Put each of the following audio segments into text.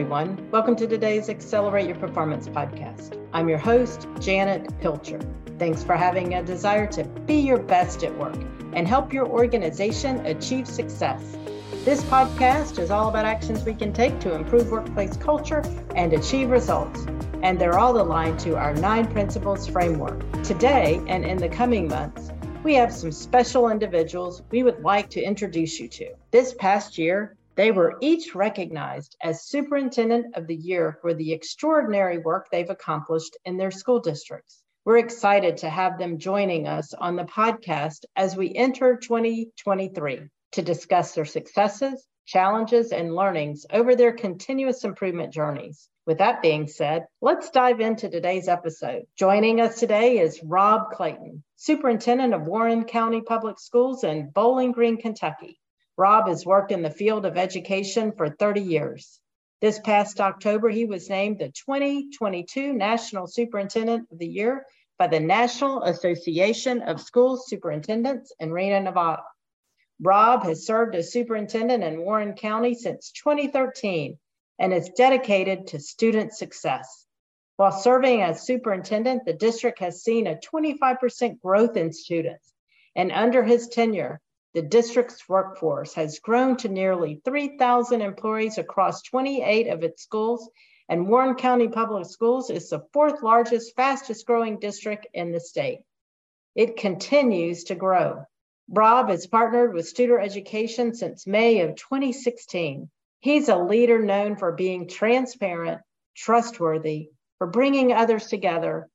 everyone. Welcome to today's Accelerate Your Performance podcast. I'm your host, Janet Pilcher. Thanks for having a desire to be your best at work and help your organization achieve success. This podcast is all about actions we can take to improve workplace culture and achieve results. And they're all aligned to our nine principles framework. Today and in the coming months, we have some special individuals we would like to introduce you to. This past year, they were each recognized as Superintendent of the Year for the extraordinary work they've accomplished in their school districts. We're excited to have them joining us on the podcast as we enter 2023 to discuss their successes, challenges, and learnings over their continuous improvement journeys. With that being said, let's dive into today's episode. Joining us today is Rob Clayton, Superintendent of Warren County Public Schools in Bowling Green, Kentucky. Rob has worked in the field of education for 30 years. This past October, he was named the 2022 National Superintendent of the Year by the National Association of School Superintendents in Reno, Nevada. Rob has served as superintendent in Warren County since 2013 and is dedicated to student success. While serving as superintendent, the district has seen a 25% growth in students. And under his tenure, the district's workforce has grown to nearly 3,000 employees across 28 of its schools, and Warren County Public Schools is the fourth largest, fastest growing district in the state. It continues to grow. Rob has partnered with Studer Education since May of 2016. He's a leader known for being transparent, trustworthy, for bringing others together,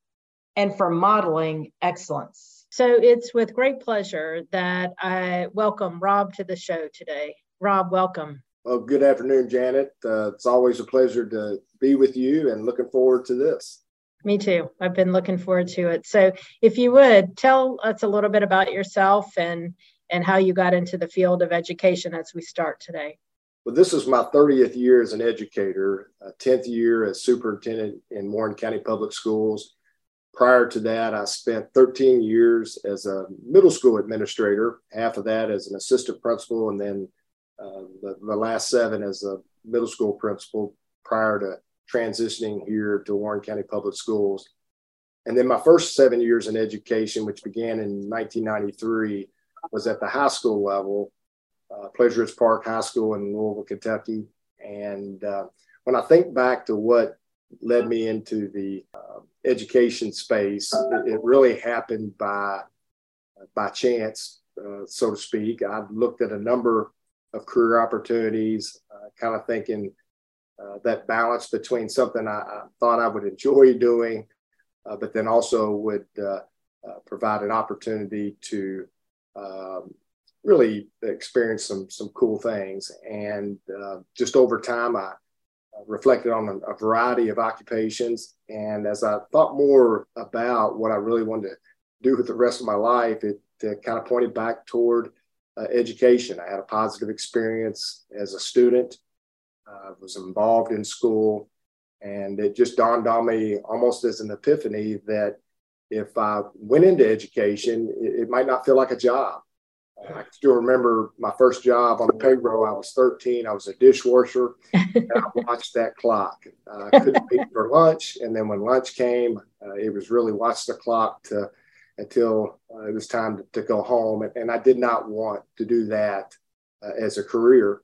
and for modeling excellence. So it's with great pleasure that I welcome Rob to the show today. Rob, welcome. Well, good afternoon, Janet. Uh, it's always a pleasure to be with you and looking forward to this. Me too. I've been looking forward to it. So, if you would tell us a little bit about yourself and and how you got into the field of education as we start today. Well, this is my 30th year as an educator, 10th year as superintendent in Warren County Public Schools. Prior to that, I spent 13 years as a middle school administrator, half of that as an assistant principal, and then uh, the, the last seven as a middle school principal prior to transitioning here to Warren County Public Schools. And then my first seven years in education, which began in 1993, was at the high school level, uh, Pleasure Ridge Park High School in Louisville, Kentucky. And uh, when I think back to what led me into the uh, education space, it, it, really happened by by chance, uh, so to speak. I looked at a number of career opportunities, uh, kind of thinking uh, that balance between something I, I, thought I would enjoy doing, uh, but then also would uh, provide an opportunity to um, really experience some some cool things. And just over time, I reflected on a, variety of occupations. And as I thought more about what I really wanted to do with the rest of my life, it kind of pointed back toward education. I had a positive experience as a student uh, was involved in school. And it just dawned on me almost as an epiphany that if I went into education, it, it might not feel like a job. I still remember my first job on the payroll. I was 13. I was a dishwasher. and I watched that clock. Uh, I couldn't eat for lunch. And then when lunch came, uh, it was really watch the clock to, until uh, it was time to, to, go home. And, and, I did not want to do that uh, as a career.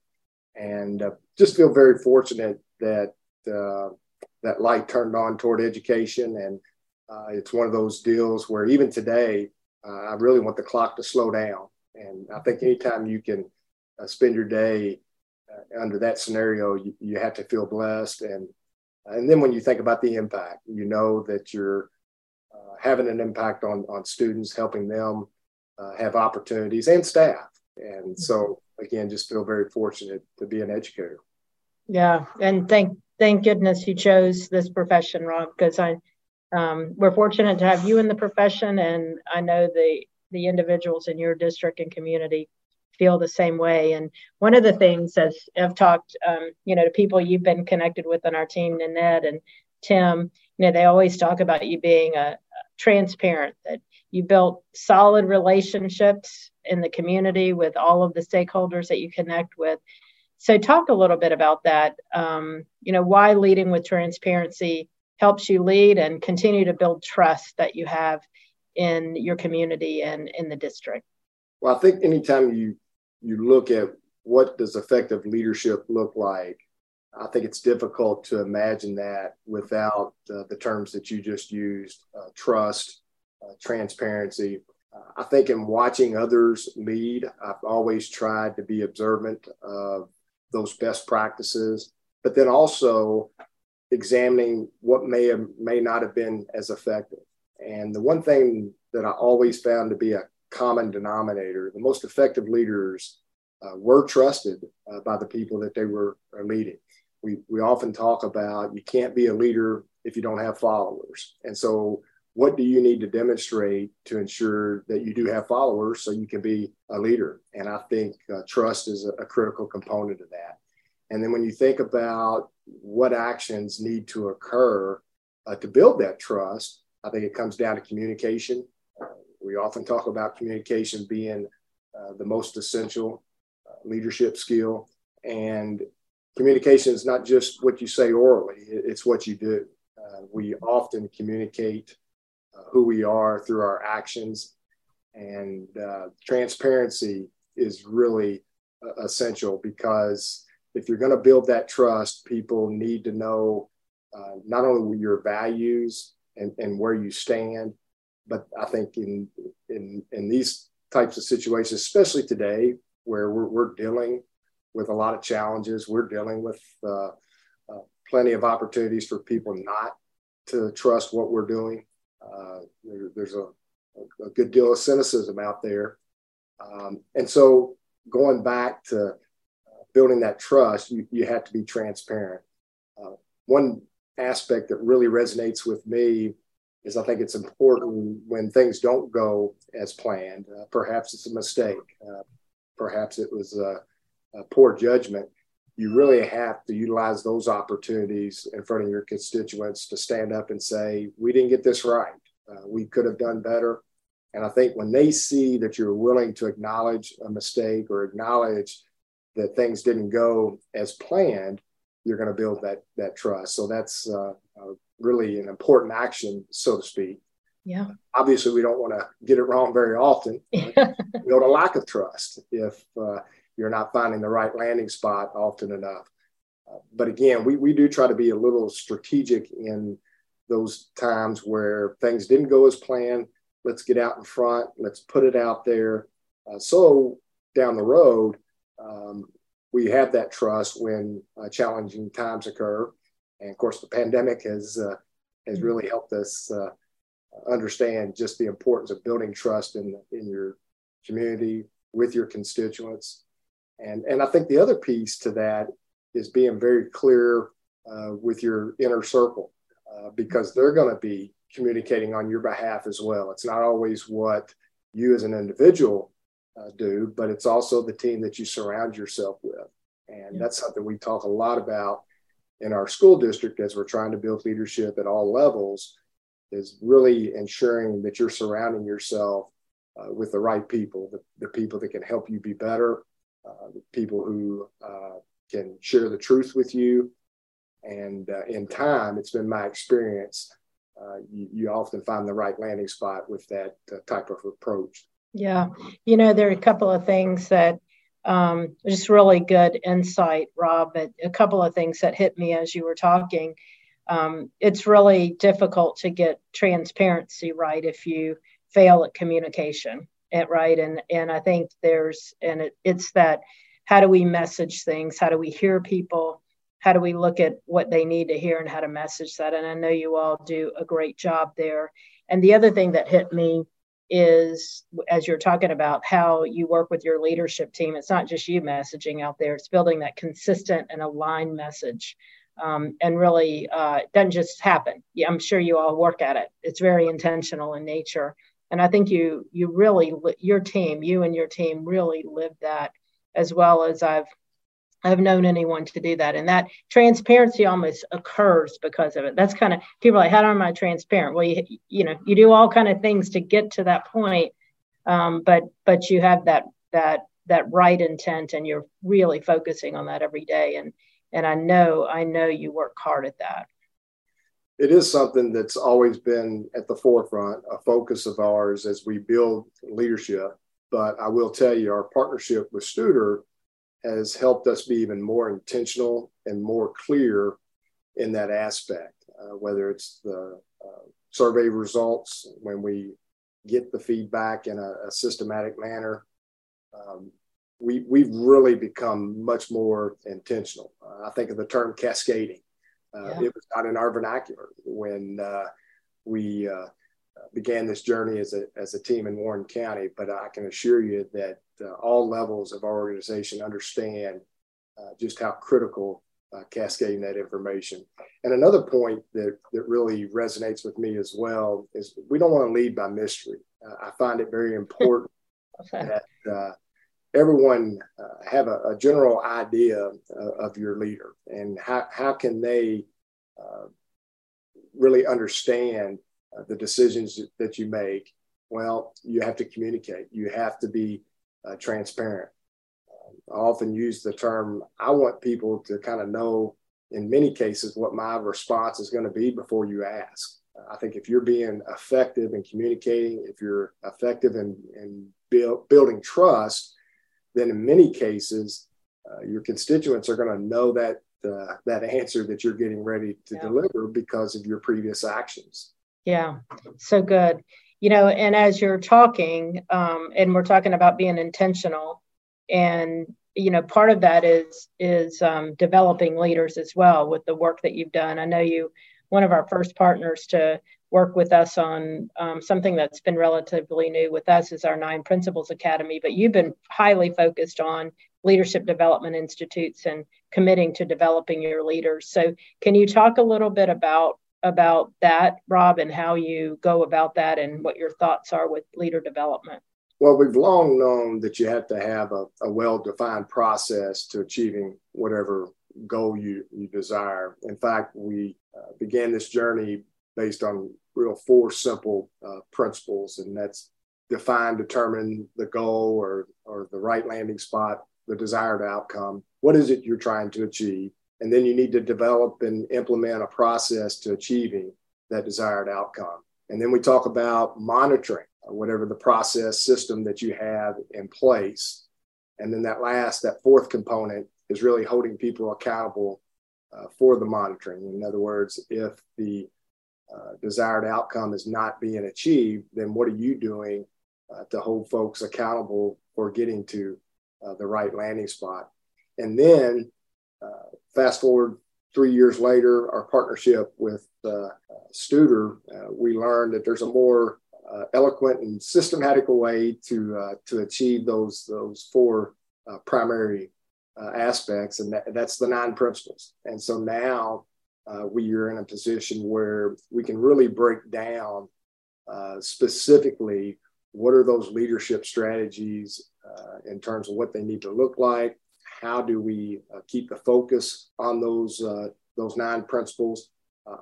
And uh, just feel very fortunate that uh, that light turned on toward education, and uh, it's one of those deals where even today, uh, I really want the clock to slow down. And I think anytime you can uh, spend your day uh, under that scenario, you, you have to feel blessed. And and then when you think about the impact, you know that you're uh, having an impact on on students, helping them have opportunities and staff. And so again, just feel very fortunate to be an educator. Yeah, and thank thank goodness you chose this profession, Rob, because I um, we're fortunate to have you in the profession, and I know the the individuals in your district and community feel the same way. And one of the things, as I've talked, um, you know, to people you've been connected with on our team, Nanette and Tim, you know, they always talk about you being a, a transparent, that you built solid relationships in the community with all of the stakeholders that you connect with. So, talk a little bit about that. Um, you know, why leading with transparency helps you lead and continue to build trust that you have in your community and in the district. Well, I think anytime you you look at what does effective leadership look like, I think it's difficult to imagine that without uh, the terms that you just used: uh, trust, uh, transparency. Uh, I think in watching others lead, I've always tried to be observant of those best practices, but then also examining what may have may not have been as effective. And the one thing that I always found to be a common denominator, the most effective leaders uh, were trusted uh, by the people that they were leading. We, we often talk about you can't be a leader if you don't have followers. And so, what do you need to demonstrate to ensure that you do have followers so you can be a leader? And I think uh, trust is a, a critical component of that. And then, when you think about what actions need to occur uh, to build that trust, I think it comes down to communication. Uh, we often talk about communication being uh, the most essential uh, leadership skill. And communication is not just what you say orally, it's what you do. Uh, we often communicate uh, who we are through our actions. And transparency is really essential because if you're going to build that trust, people need to know uh, not only your values and, and where you stand, but I think in in in these types of situations, especially today, where we're, we're dealing with a lot of challenges, we're dealing with uh, uh, plenty of opportunities for people not to trust what we're doing. Uh, there, there's a, a, good deal of cynicism out there, um, and so going back to building that trust, you, you have to be transparent. Uh, one aspect that really resonates with me is I think it's important when things don't go as planned. Uh, perhaps it's a mistake. Uh, perhaps it was a, a, poor judgment. You really have to utilize those opportunities in front of your constituents to stand up and say, "We didn't get this right. Uh, we could have done better." And I think when they see that you're willing to acknowledge a mistake or acknowledge that things didn't go as planned, you're going to build that that trust. So that's uh, uh, really an important action, so to speak. Yeah. Obviously, we don't want to get it wrong very often. build a lack of trust if uh, you're not finding the right landing spot often enough. Uh, but again, we, we do try to be a little strategic in those times where things didn't go as planned. Let's get out in front. Let's put it out there. Uh, so down the road, um, we have that trust when uh, challenging times occur. And of course, the pandemic has uh, has mm-hmm. really helped us uh, understand just the importance of building trust in in your community with your constituents. And and I think the other piece to that is being very clear uh, with your inner circle uh, because they're going to be communicating on your behalf as well. It's not always what you as an individual uh, do, but it's also the team that you surround yourself with. And yeah. that's something we talk a lot about in our school district as we're trying to build leadership at all levels is really ensuring that you're surrounding yourself uh, with the right people, the, the, people that can help you be better, uh, the people who uh, can share the truth with you. And uh, in time, it's been my experience, uh, you, you, often find the right landing spot with that type of approach. Yeah, you know, there are a couple of things that um, just really good insight, Rob. But a couple of things that hit me as you were talking. Um, it's really difficult to get transparency right if you fail at communication, it, right? And and I think there's and it, it's that how do we message things? How do we hear people? How do we look at what they need to hear and how to message that? And I know you all do a great job there. And the other thing that hit me is as you're talking about how you work with your leadership team. It's not just you messaging out there. It's building that consistent and aligned message um, and really uh, doesn't just happen. Yeah, i'm sure you all work at it. It's very intentional in nature. And i think you you really your team you and your team really live that as well as i've I've known anyone to do that. And that transparency almost occurs because of it. That's kind of people are like, how am I transparent? Well, you, you know, you do all kind of things to get to that point. Um, but, but you have that, that that right intent and you're really focusing on that every day and and i know i know you work hard at that it is something that's always been at the forefront a focus of ours as we build leadership but i will tell you our partnership with studer has helped us be even more intentional and more clear in that aspect uh, whether it's the uh, survey results when we get the feedback in a, a systematic manner. Um, we, we've really become much more intentional. Uh, I think of the term cascading. Uh, yeah. It was not in our vernacular when uh, we uh, began this journey as a, as a team in Warren County, but I can assure you that uh, all levels of our organization understand uh, just how critical uh, cascading that information. And another point that, that really resonates with me as well is we don't want to lead by mystery. Uh, I find it very important okay. that uh, everyone uh, have a, a, general idea uh, of your leader and how, how can they uh, really understand the decisions that you make. Well, you have to communicate. You have to be transparent I often use the term, I want people to kind of know in many cases what my response is going to be before you ask. I think if you're being effective in communicating, if you're effective in, in build, building trust, then in many cases, uh, your constituents are going to know that uh, that answer that you're getting ready to yeah. deliver because of your previous actions. Yeah, so good. You know, and as you're talking, um, and we're talking about being intentional, and you know part of that is is um, developing leaders as well with the work that you've done. I know you one of our first partners to work with us on um, something that's been relatively new with us is our nine principles academy but you've been highly focused on leadership development institutes and committing to developing your leaders. So can you talk a little bit about about that rob and how you go about that and what your thoughts are with leader development well, we've long known that you have to have a, a well defined process to achieving whatever goal you, you desire. In fact, we uh, began this journey based on real four simple uh, principles, and that's define, determine the goal or, or the right landing spot, the desired outcome. What is it you're trying to achieve? And then you need to develop and implement a process to achieving that desired outcome. And then we talk about monitoring whatever the process system that you have in place. And then that last, that fourth component is really holding people accountable uh, for the monitoring. In other words, if the uh, desired outcome is not being achieved, then what are you doing uh, to hold folks accountable for getting to uh, the right landing spot? And then uh, fast forward three years later, our partnership with uh, Studer, we learned that there's a more uh, eloquent and systematic way to uh, to achieve those those four uh, primary uh, aspects, and that, that's the nine principles. And so now uh, we are in a position where we can really break down uh, specifically what are those leadership strategies in terms of what they need to look like. How do we keep the focus on those those nine principles?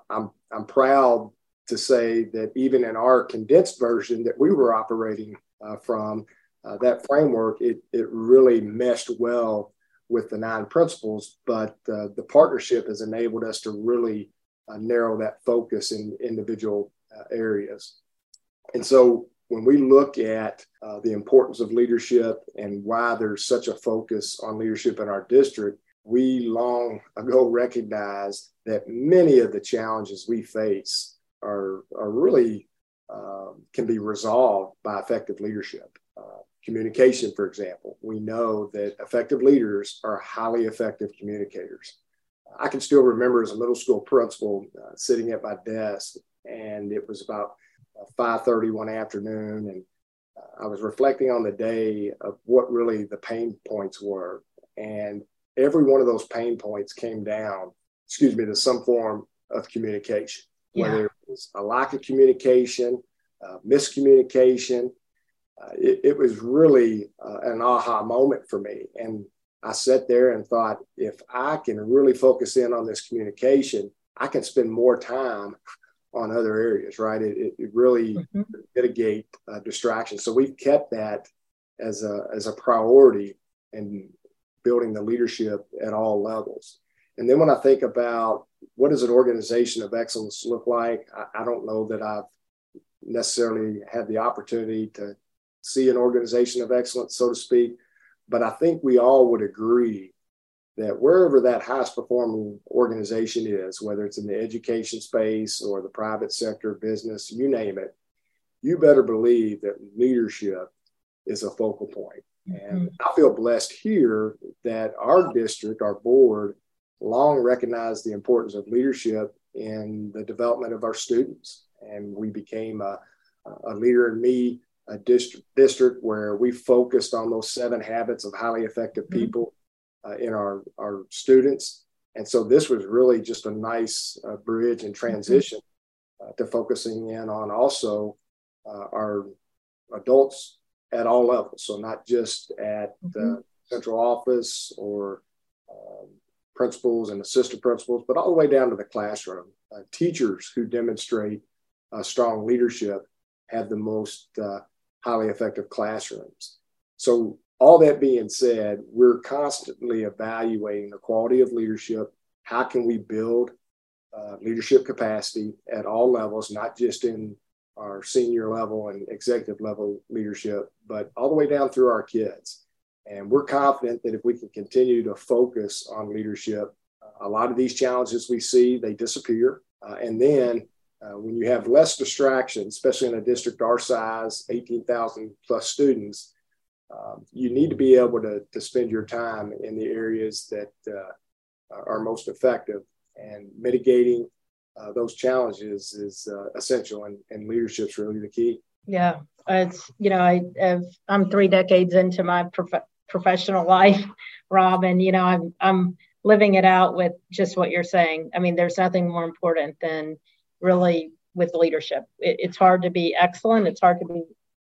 I'm I'm proud to say that even in our condensed version that we were operating uh, from, uh, that framework, it, it really meshed well with the nine principles, but uh, the partnership has enabled us to really uh, narrow that focus in individual uh, areas. And so when we look at uh, the importance of leadership and why there's such a focus on leadership in our district, we long ago recognized that many of the challenges we face are, are really um, can be resolved by effective leadership. Uh, communication, for example, we know that effective leaders are highly effective communicators. I can still remember as a middle school principal uh, sitting at my desk, and it was about 5:30 one afternoon, and uh, I was reflecting on the day of what really the pain points were, and every one of those pain points came down, excuse me, to some form of communication, yeah. whether was a lack of communication, uh, miscommunication. Uh, it, it, was really uh, an aha moment for me. And I sat there and thought, if I can really focus in on this communication, I can spend more time on other areas, right? It, it, really mm-hmm. mitigate uh, distractions. So we've kept that as a as a priority in building the leadership at all levels. And then when I think about what does an organization of excellence look like, I, I don't know that I've necessarily had the opportunity to see an organization of excellence, so to speak. But I think we all would agree that wherever that highest performing organization is, whether it's in the education space or the private sector, business, you name it, you better believe that leadership is a focal point. Mm-hmm. And I feel blessed here that our district, our board, long recognized the importance of leadership in the development of our students. And we became a, a leader in me a district, district where we focused on those seven habits of highly effective mm-hmm. people uh, in our, our students. And so this was really just a nice uh, bridge and transition uh, to focusing in on also uh, our adults at all levels. So not just at the mm-hmm. central office or um, principals and assistant principals, but all the way down to the classroom. Uh, teachers who demonstrate uh, strong leadership have the most uh, highly effective classrooms. So, all that being said, we're constantly evaluating the quality of leadership. How can we build uh, leadership capacity at all levels, not just in our senior level and executive level leadership, but all the way down through our kids. And we're confident that if we can continue to focus on leadership, a lot of these challenges we see, they disappear. Uh, and then uh, when you have less distractions, especially in a district our size, 18,000 plus students, um, you need to be able to, to spend your time in the areas that uh, are most effective and mitigating uh, those challenges is uh, essential and, and leadership's really the key. Yeah, it's, you know, I have, I'm three decades into my prof- professional life, Rob, and, you know, I'm, I'm living it out with just what you're saying. I mean, there's nothing more important than really with leadership. It, it's hard to be excellent. It's hard to be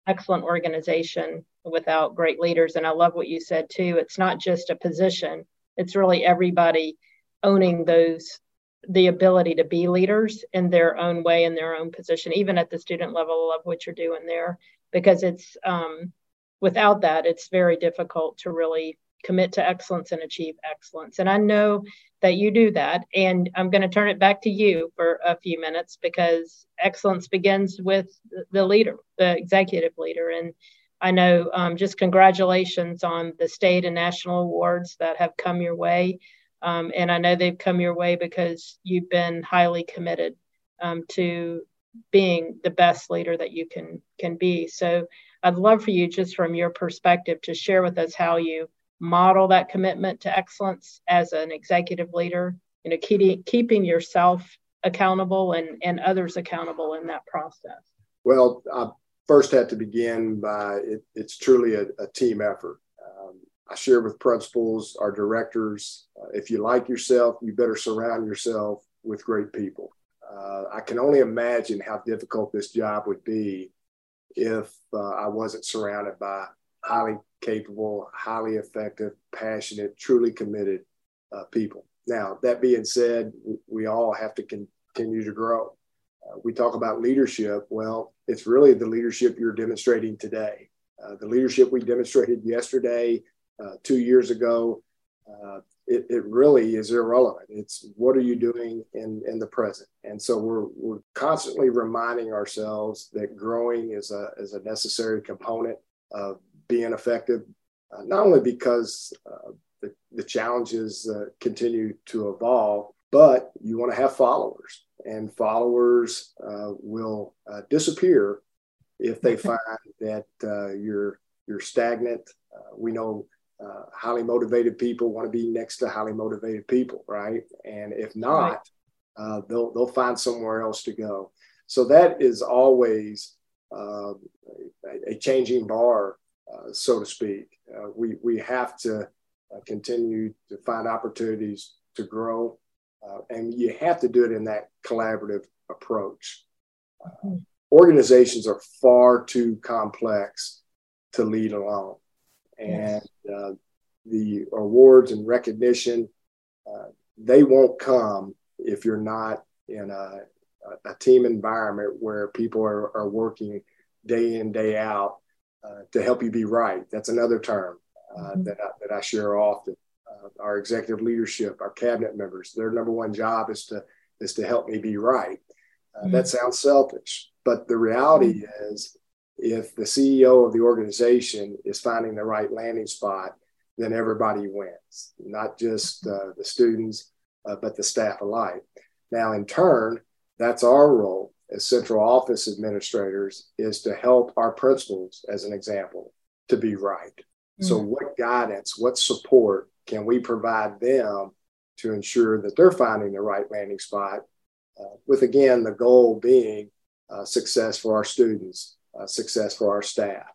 excellent organization without great leaders. And I love what you said too. It's not just a position. It's really everybody owning those the ability to be leaders in their own way in their own position even at the student level of what you're doing there because it's um, without that it's very difficult to really commit to excellence and achieve excellence. And I know that you do that. And I'm going to turn it back to you for a few minutes because excellence begins with the leader, the executive leader. And I know um, just congratulations on the state and national awards that have come your way. Um, and I know they've come your way because you've been highly committed um, to being the best leader that you can can be. So I'd love for you, just from your perspective, to share with us how you model that commitment to excellence as an executive leader you know keeping, keeping yourself accountable and, and others accountable in that process? Well i first had to begin by it, it's truly a, a team effort. Um, i share with principals our directors uh, if you like yourself you better surround yourself with great people. Uh, i can only imagine how difficult this job would be if uh, i wasn't surrounded by highly capable, highly effective, passionate, truly committed uh, people. Now, that being said, we all have to continue to grow. Uh, we talk about leadership. Well, it's really the leadership you're demonstrating today. Uh, the leadership we demonstrated yesterday, uh, two years ago, uh, it, it, really is irrelevant. It's what are you doing in, in the present? And so we're, we're constantly reminding ourselves that growing is a, is a necessary component of being effective, uh, not only because uh, the, the challenges uh, continue to evolve, but you want to have followers, and followers uh, will uh, disappear if they find that you're you're stagnant. we know highly motivated people want to be next to highly motivated people, right? And if not, right. they'll they'll find somewhere else to go. So that is always uh, a, a, changing bar uh, so to speak. Uh, we, we have to uh, continue to find opportunities to grow, and you have to do it in that collaborative approach. Mm-hmm. Organizations are far too complex to lead alone. And the awards and recognition, they won't come if you're not in a, a team environment where people are, are working day in, day out uh, to help you be right. That's another term uh, mm-hmm. that, I, that I share often. Uh, our executive leadership, our cabinet members, their number one job is to is to help me be right. Uh, mm-hmm. That sounds selfish, but the reality mm-hmm. is, if the CEO of the organization is finding the right landing spot, then everybody wins, not just uh, the students, uh, but the staff alike. Now, in turn, that's our role as central office administrators is to help our principals, as an example, to be right. Mm-hmm. So, what guidance, what support can we provide them to ensure that they're finding the right landing spot? Uh, with again, the goal being uh, success for our students, uh, success for our staff.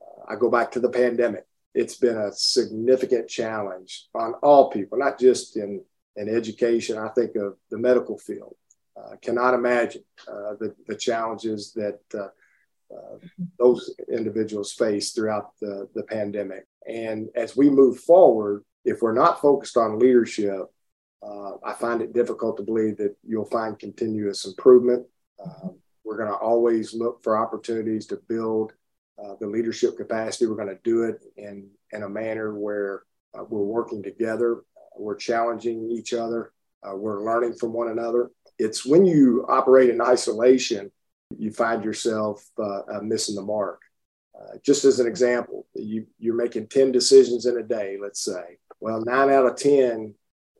Uh, I go back to the pandemic. It's been a significant challenge on all people, not just in, in education. I think of the medical field. Uh, cannot imagine uh, the, the challenges that uh, those individuals face throughout the, the pandemic. And as we move forward, if we're not focused on leadership, uh, I find it difficult to believe that you'll find continuous improvement. Uh, we're going to always look for opportunities to build uh, the leadership capacity. We're going to do it in, in a manner where we're working together, we're challenging each other, we're learning from one another. It's when you operate in isolation you find yourself uh, uh, missing the mark. Uh, just as an example, you, you're making 10 decisions in a day, let's say. Well, nine out of 10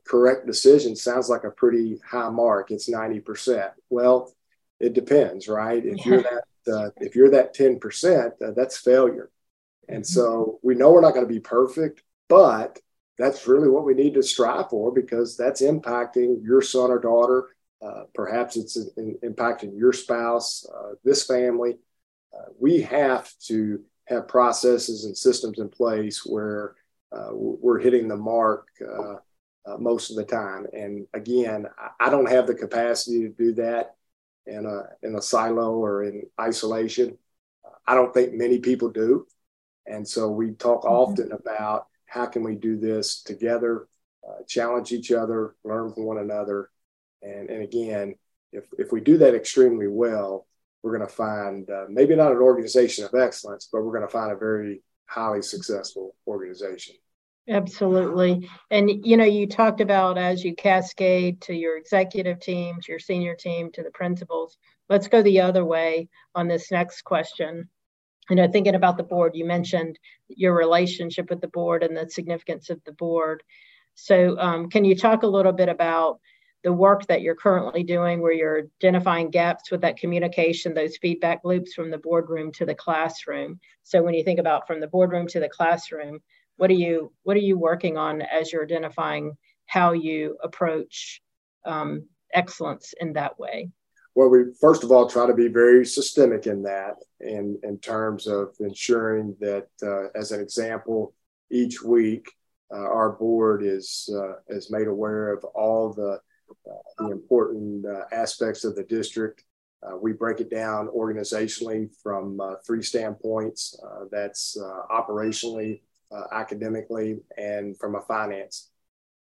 correct decisions sounds like a pretty high mark. It's 90%. Well, it depends, right? If you're that uh, if you're that 10%, uh, that's failure. And so mm-hmm. we know we're not going to be perfect, but that's really what we need to strive for because that's impacting your son or daughter uh, perhaps it's in, impacting your spouse, uh, this family. Uh, we have to have processes and systems in place where uh, we're hitting the mark uh, most of the time. And again, I don't have the capacity to do that in a, in a silo or in isolation. I don't think many people do. And so we talk mm-hmm. often about how can we do this together, challenge each other, learn from one another, and, and again, if, if we do that extremely well, we're going to find uh, maybe not an organization of excellence, but we're going to find a very highly successful organization. Absolutely. And, you know, you talked about as you cascade to your executive team, to your senior team, to the principals. Let's go the other way on this next question. You know, thinking about the board, you mentioned your relationship with the board and the significance of the board. So, um, can you talk a little bit about the work that you're currently doing where you're identifying gaps with that communication those feedback loops from the boardroom to the classroom. So when you think about from the boardroom to the classroom what are you what are you working on as you're identifying how you approach um, excellence in that way? Well we first of all try to be very systemic in that in in terms of ensuring that uh, as an example each week uh, our board is uh, is made aware of all the the important uh, aspects of the district. Uh, we break it down organizationally from uh, three standpoints that's operationally, academically, and from a finance,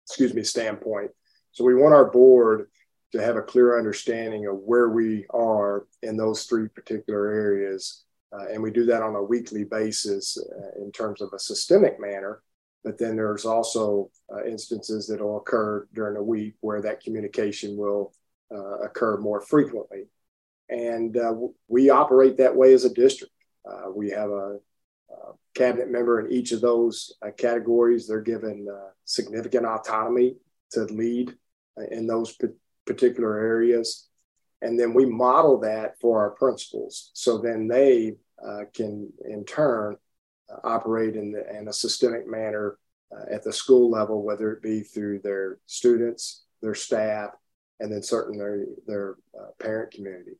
excuse me, standpoint. So we want our board to have a clear understanding of where we are in those three particular areas. Uh, and we do that on a weekly basis uh, in terms of a systemic manner. But then there's also uh, instances that will occur during a week where that communication will uh, occur more frequently. And uh, we operate that way as a district. Uh, we have a, a, cabinet member in each of those uh, categories. They're given uh, significant autonomy to lead in those particular areas. And then we model that for our principals. So then they can, in turn, operate in, the, in, a systemic manner uh, at the school level, whether it be through their students, their staff, and then certainly their, their uh, parent community.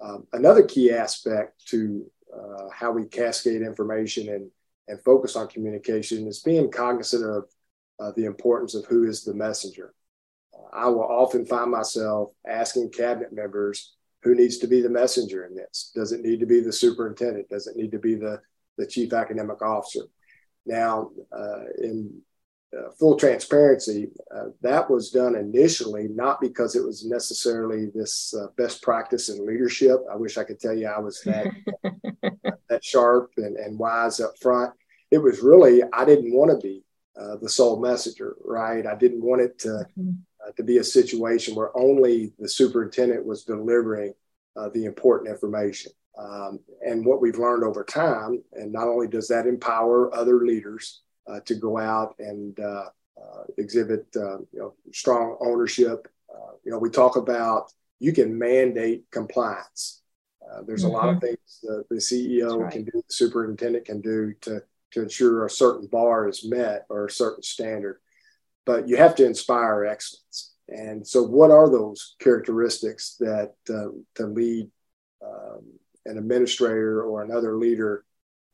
Um, another key aspect to uh, how we cascade information and, and focus on communication is being cognizant of uh, the importance of who is the messenger. I will often find myself asking cabinet members who needs to be the messenger in this. Does it need to be the superintendent? Does it need to be the the chief academic officer. Now, uh, in uh, full transparency, uh, that was done initially not because it was necessarily this uh, best practice in leadership. I wish I could tell you I was that that sharp and, and wise up front. It was really I didn't want to be uh, the sole messenger, right? I didn't want it to mm-hmm. Uh, to be a situation where only the superintendent was delivering uh, the important information. Um, and what we've learned over time, and not only does that empower other leaders uh, to go out and uh, uh, exhibit you know strong ownership. you know, we talk about you can mandate compliance. there's mm-hmm. a lot of mm-hmm. things the, the CEO right. can do, the superintendent can do to to ensure a certain bar is met or a certain standard. But you have to inspire excellence. And so, what are those characteristics that uh, to lead um, an administrator or another leader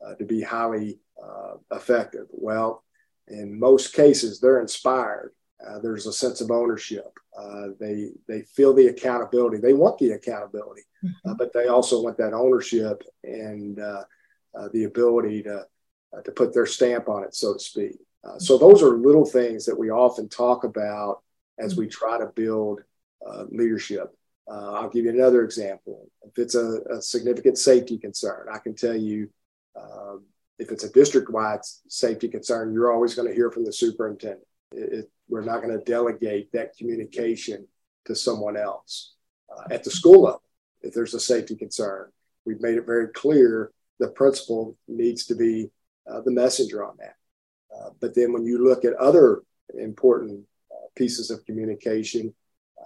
uh, to be highly uh, effective? Well, in most cases, they're inspired. Uh, there's a sense of ownership. Uh, they they feel the accountability. They want the accountability, mm-hmm. but they also want that ownership and the ability to to put their stamp on it, so to speak. so those are little things that we often talk about as we try to build uh, leadership. Uh, I'll give you another example. If it's a, a significant safety concern, I can tell you um, if it's a district wide safety concern, you're always going to hear from the superintendent. It, it, we're not going to delegate that communication to someone else. Uh, at the school level, if there's a safety concern, we've made it very clear the principal needs to be uh, the messenger on that. Uh, but then when you look at other important uh, pieces of communication,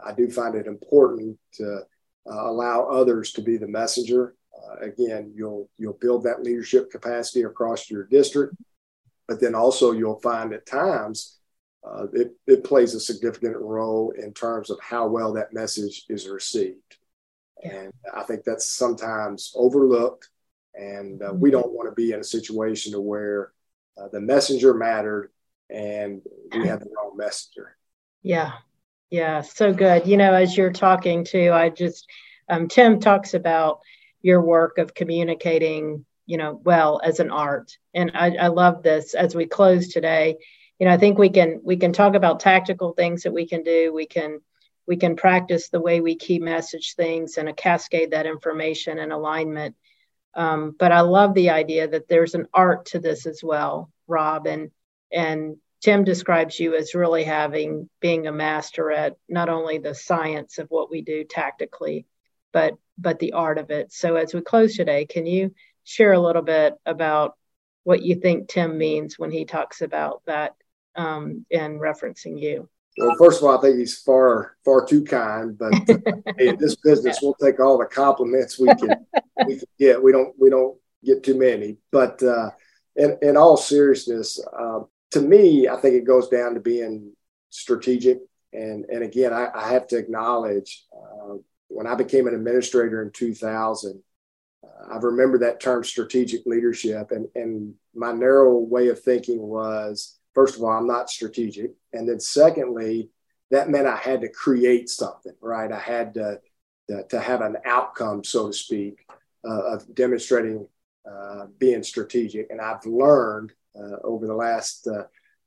I do find it important to uh, allow others to be the messenger. Uh, again, you'll you'll build that leadership capacity across your district, but then also you'll find at times uh, it, it plays a significant role in terms of how well that message is received. And I think that's sometimes overlooked. And uh, we don't want to be in a situation to where uh, the messenger mattered and we had the wrong messenger. Yeah, yeah, so good. You know, as you're talking to, I just, um, Tim talks about your work of communicating, you know, well as an art. And I, I love this as we close today. You know, I think we can we can talk about tactical things that we can do. We can we can practice the way we key message things and a cascade that information and alignment. Um, but I love the idea that there's an art to this as well, Rob, and and Tim describes you as really having being a master at not only the science of what we do tactically, but but the art of it. So as we close today, can you share a little bit about what you think Tim means when he talks about that um, in referencing you? Well, first of all, I think he's far far too kind. But uh, hey, in this business, we'll take all the compliments we can we can get. We don't we don't get too many. But uh, in in all seriousness, uh, to me, I think it goes down to being strategic. And, and again, I, I have to acknowledge uh, when I became an administrator in 2000, uh, I remember that term strategic leadership. And, and my narrow way of thinking was first of all, I'm not strategic. And then secondly, that meant I had to create something, right? I had to, to, to have an outcome, so to speak, uh, of demonstrating uh, being strategic. And I've learned over the last uh,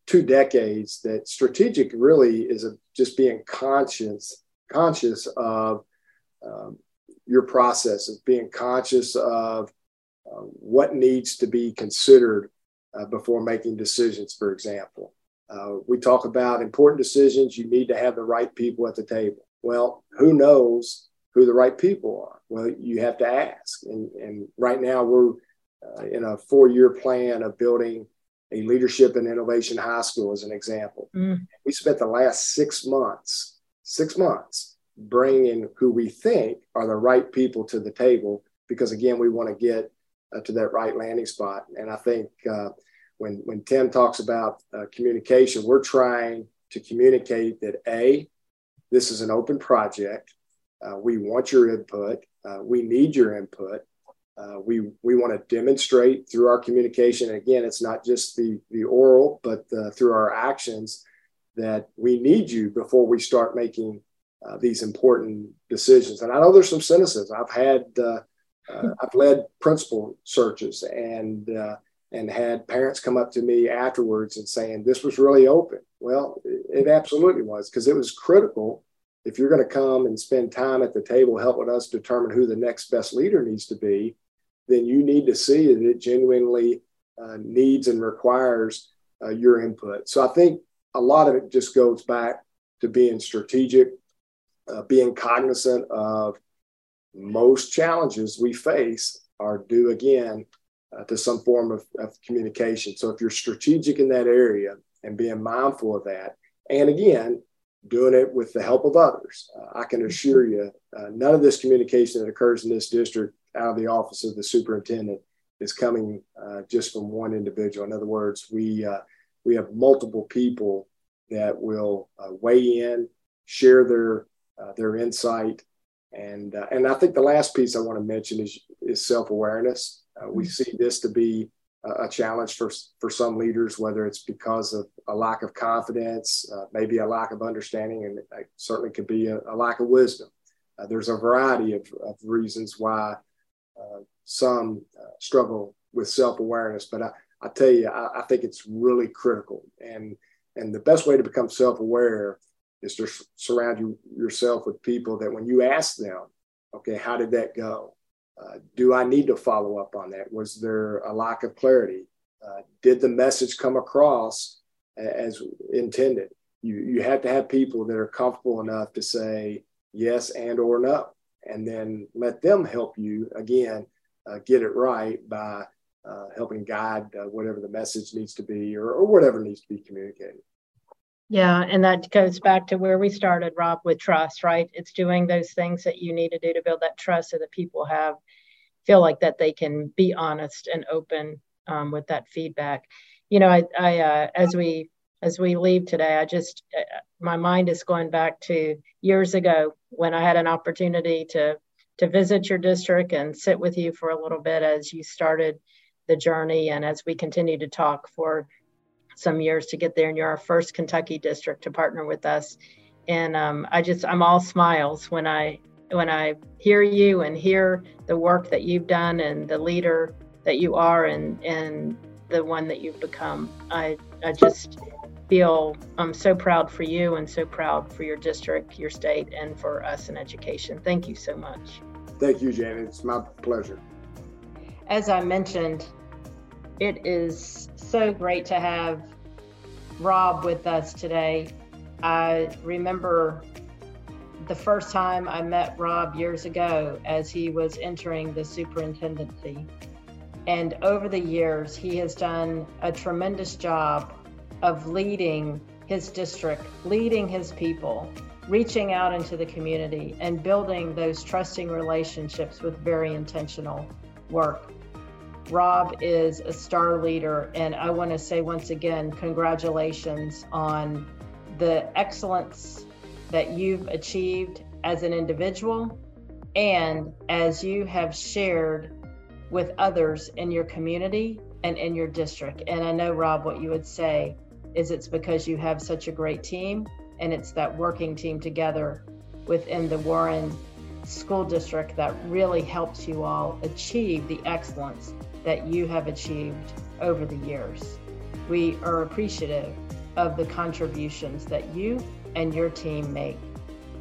two decades that strategic really is a, just being conscious conscious of um, your processes, being conscious of uh, what needs to be considered uh, before making decisions, for example. Uh, we talk about important decisions, you need to have the right people at the table. Well, who knows who the right people are? Well, you have to ask. And, and right now, we're uh, in a four year plan of building a leadership and innovation high school as an example. Mm. We spent the last six months, six months, bringing who we think are the right people to the table because again, we want to get uh, to that right landing spot. And I think uh, when when Tim talks about uh, communication, we're trying to communicate that a this is an open project. Uh, we want your input. Uh, we need your input. Uh, we we want to demonstrate through our communication. And again, it's not just the the oral, but uh, through our actions that we need you before we start making uh, these important decisions. And I know there's some cynicism. I've had uh, uh, I've led principal searches, and and had parents come up to me afterwards and saying this was really open. Well, it absolutely was because it was critical. If you're going to come and spend time at the table helping us determine who the next best leader needs to be, then you need to see that it genuinely uh, needs and requires uh, your input. So I think a lot of it just goes back to being strategic, uh, being cognizant of most challenges we face are due again uh, to some form of, of communication. So if you're strategic in that area and being mindful of that, and again, doing it with the help of others, uh, I can assure you, uh, none of this communication that occurs in this district out of the office of the superintendent is coming uh, just from one individual. In other words, we uh, we have multiple people that will uh, weigh in, share their their insight, and and I think the last piece I want to mention is is self awareness. Uh, we see this to be a, challenge for, for some leaders, whether it's because of a lack of confidence, uh, maybe a lack of understanding, and it certainly could be a, a lack of wisdom. Uh, there's a variety of, of reasons why uh, some uh, struggle with self awareness, but I, I tell you, I, I, think it's really critical. And, and the best way to become self aware is to surround you, yourself with people that when you ask them, okay, how did that go? Uh, do I need to follow up on that? Was there a lack of clarity? Uh, did the message come across as intended? You, you have to have people that are comfortable enough to say yes and or no, and then let them help you again uh, get it right by uh, helping guide uh, whatever the message needs to be or, or whatever needs to be communicated. Yeah, and that goes back to where we started, Rob, with trust, right? It's doing those things that you need to do to build that trust so that people have feel like that they can be honest and open um, with that feedback. You know, I, I uh, as we as we leave today, I just uh, my mind is going back to years ago when I had an opportunity to to visit your district and sit with you for a little bit as you started the journey and as we continue to talk for some years to get there, and you're our first Kentucky district to partner with us. And um, I just I'm all smiles when I when I hear you and hear the work that you've done and the leader that you are and and the one that you've become. I I just feel I'm so proud for you and so proud for your district, your state, and for us in education. Thank you so much. Thank you, Janet. It's my pleasure. As I mentioned, it is so great to have Rob with us today. I remember the first time I met Rob years ago as he was entering the superintendency. And over the years, he has done a tremendous job of leading his district, leading his people, reaching out into the community, and building those trusting relationships with very intentional work. Rob is a star leader, and I want to say once again, congratulations on the excellence that you've achieved as an individual and as you have shared with others in your community and in your district. And I know, Rob, what you would say is it's because you have such a great team and it's that working team together within the Warren School District that really helps you all achieve the excellence that you have achieved over the years. We are appreciative of the contributions that you and your team make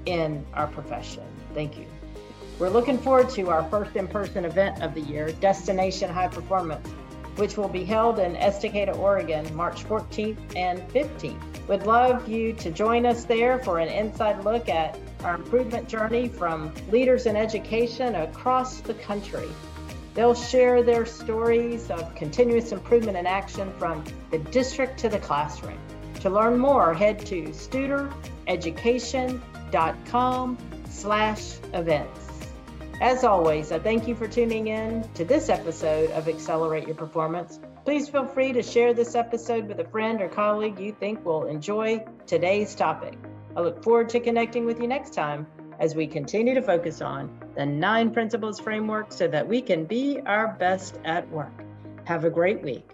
in our profession. Thank you. We're looking forward to our first in person event of the year, Destination High Performance, which will be held in Estacada, Oregon, March 14th and 15th. We'd love you to join us there for an inside look at our improvement journey from leaders in education across the country. They'll share their stories of continuous improvement in action from the district to the classroom. To learn more, head to studereducation.com slash events. As always, I thank you for tuning in to this episode of Accelerate Your Performance. Please feel free to share this episode with a friend or colleague you think will enjoy today's topic. I look forward to connecting with you next time as we continue to focus on the nine principles framework so that we can be our best at work. Have a great week.